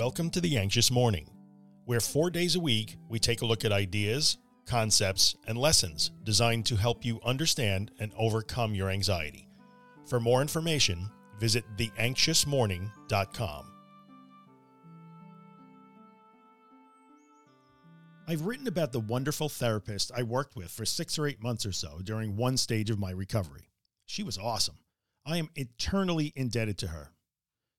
Welcome to The Anxious Morning, where four days a week we take a look at ideas, concepts, and lessons designed to help you understand and overcome your anxiety. For more information, visit theanxiousmorning.com. I've written about the wonderful therapist I worked with for six or eight months or so during one stage of my recovery. She was awesome. I am eternally indebted to her.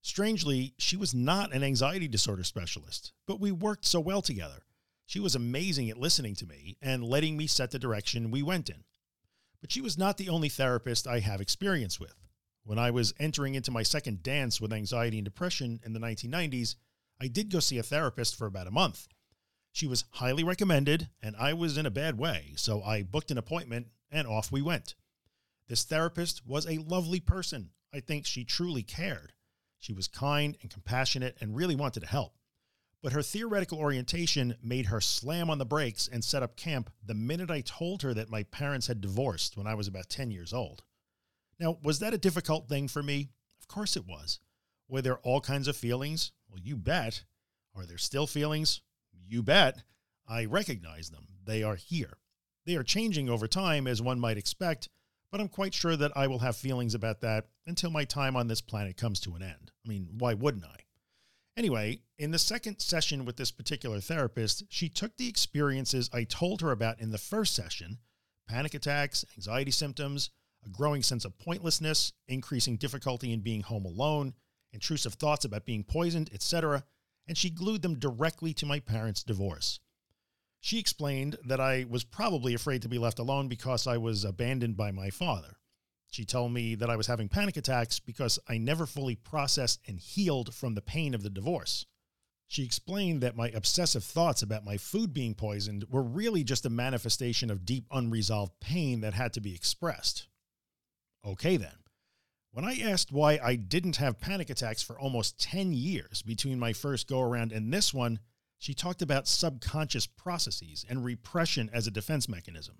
Strangely, she was not an anxiety disorder specialist, but we worked so well together. She was amazing at listening to me and letting me set the direction we went in. But she was not the only therapist I have experience with. When I was entering into my second dance with anxiety and depression in the 1990s, I did go see a therapist for about a month. She was highly recommended and I was in a bad way, so I booked an appointment and off we went. This therapist was a lovely person. I think she truly cared. She was kind and compassionate and really wanted to help. But her theoretical orientation made her slam on the brakes and set up camp the minute I told her that my parents had divorced when I was about 10 years old. Now, was that a difficult thing for me? Of course it was. Were there all kinds of feelings? Well, you bet. Are there still feelings? You bet. I recognize them. They are here. They are changing over time as one might expect, but I'm quite sure that I will have feelings about that until my time on this planet comes to an end. I mean, why wouldn't I? Anyway, in the second session with this particular therapist, she took the experiences I told her about in the first session, panic attacks, anxiety symptoms, a growing sense of pointlessness, increasing difficulty in being home alone, intrusive thoughts about being poisoned, etc., and she glued them directly to my parents' divorce. She explained that I was probably afraid to be left alone because I was abandoned by my father. She told me that I was having panic attacks because I never fully processed and healed from the pain of the divorce. She explained that my obsessive thoughts about my food being poisoned were really just a manifestation of deep unresolved pain that had to be expressed. Okay then. When I asked why I didn't have panic attacks for almost 10 years between my first go around and this one, she talked about subconscious processes and repression as a defense mechanism.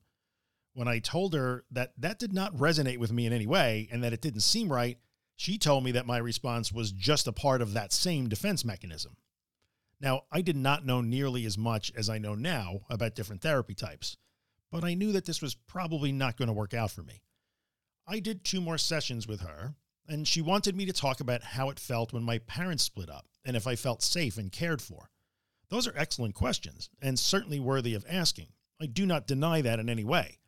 When I told her that that did not resonate with me in any way and that it didn't seem right, she told me that my response was just a part of that same defense mechanism. Now, I did not know nearly as much as I know now about different therapy types, but I knew that this was probably not going to work out for me. I did two more sessions with her, and she wanted me to talk about how it felt when my parents split up and if I felt safe and cared for. Those are excellent questions and certainly worthy of asking. I do not deny that in any way.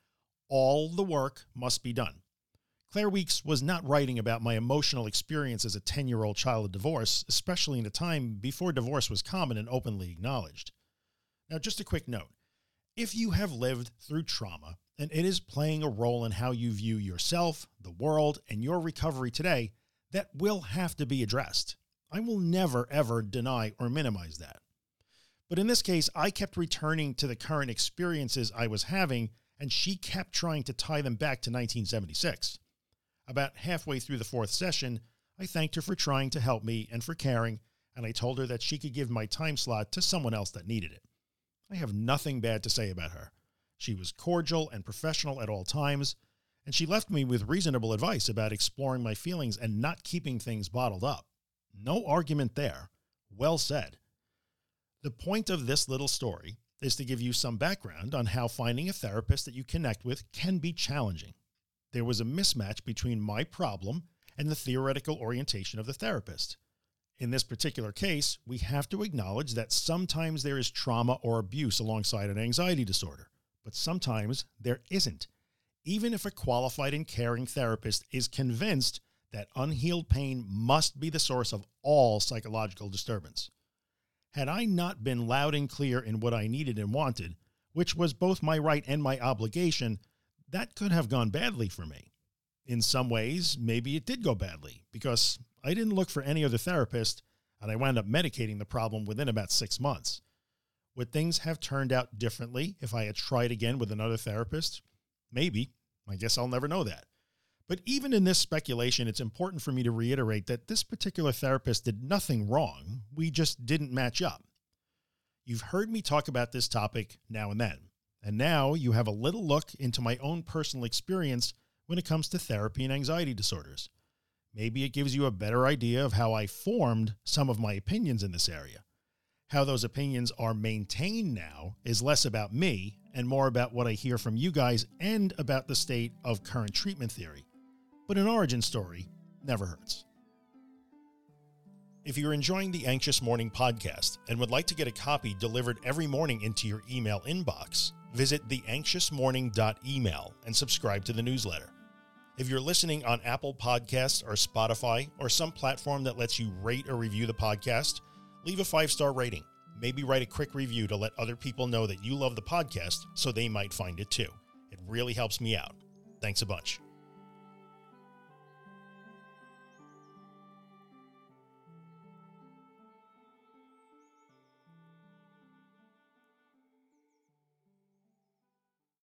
All the work must be done. Claire Weekes was not writing about my emotional experience as a 10 year old child of divorce, especially in a time before divorce was common and openly acknowledged. Now, just a quick note. If you have lived through trauma and it is playing a role in how you view yourself, the world, and your recovery today, that will have to be addressed. I will never ever deny or minimize that. But in this case, I kept returning to the current experiences I was having, and she kept trying to tie them back to 1976. About halfway through the fourth session, I thanked her for trying to help me and for caring, and I told her that she could give my time slot to someone else that needed it. I have nothing bad to say about her. She was cordial and professional at all times, and she left me with reasonable advice about exploring my feelings and not keeping things bottled up. No argument there. Well said. The point of this little story is to give you some background on how finding a therapist that you connect with can be challenging. There was a mismatch between my problem and the theoretical orientation of the therapist. In this particular case, we have to acknowledge that sometimes there is trauma or abuse alongside an anxiety disorder, but sometimes there isn't. Even if a qualified and caring therapist is convinced that unhealed pain must be the source of all psychological disturbance. Had I not been loud and clear in what I needed and wanted, which was both my right and my obligation, that could have gone badly for me. In some ways, maybe it did go badly because I didn't look for any other therapist and I wound up medicating the problem within about six months. Would things have turned out differently if I had tried again with another therapist? Maybe. I guess I'll never know that. But even in this speculation, it's important for me to reiterate that this particular therapist did nothing wrong. We just didn't match up. You've heard me talk about this topic now and then, and now you have a little look into my own personal experience when it comes to therapy and anxiety disorders. Maybe it gives you a better idea of how I formed some of my opinions in this area. How those opinions are maintained now is less about me and more about what I hear from you guys and about the state of current treatment theory. But an origin story never hurts. If you're enjoying the Anxious Morning podcast and would like to get a copy delivered every morning into your email inbox, visit theanxiousmorning.email and subscribe to the newsletter. If you're listening on Apple Podcasts or Spotify or some platform that lets you rate or review the podcast, leave a five star rating. Maybe write a quick review to let other people know that you love the podcast so they might find it too. It really helps me out. Thanks a bunch.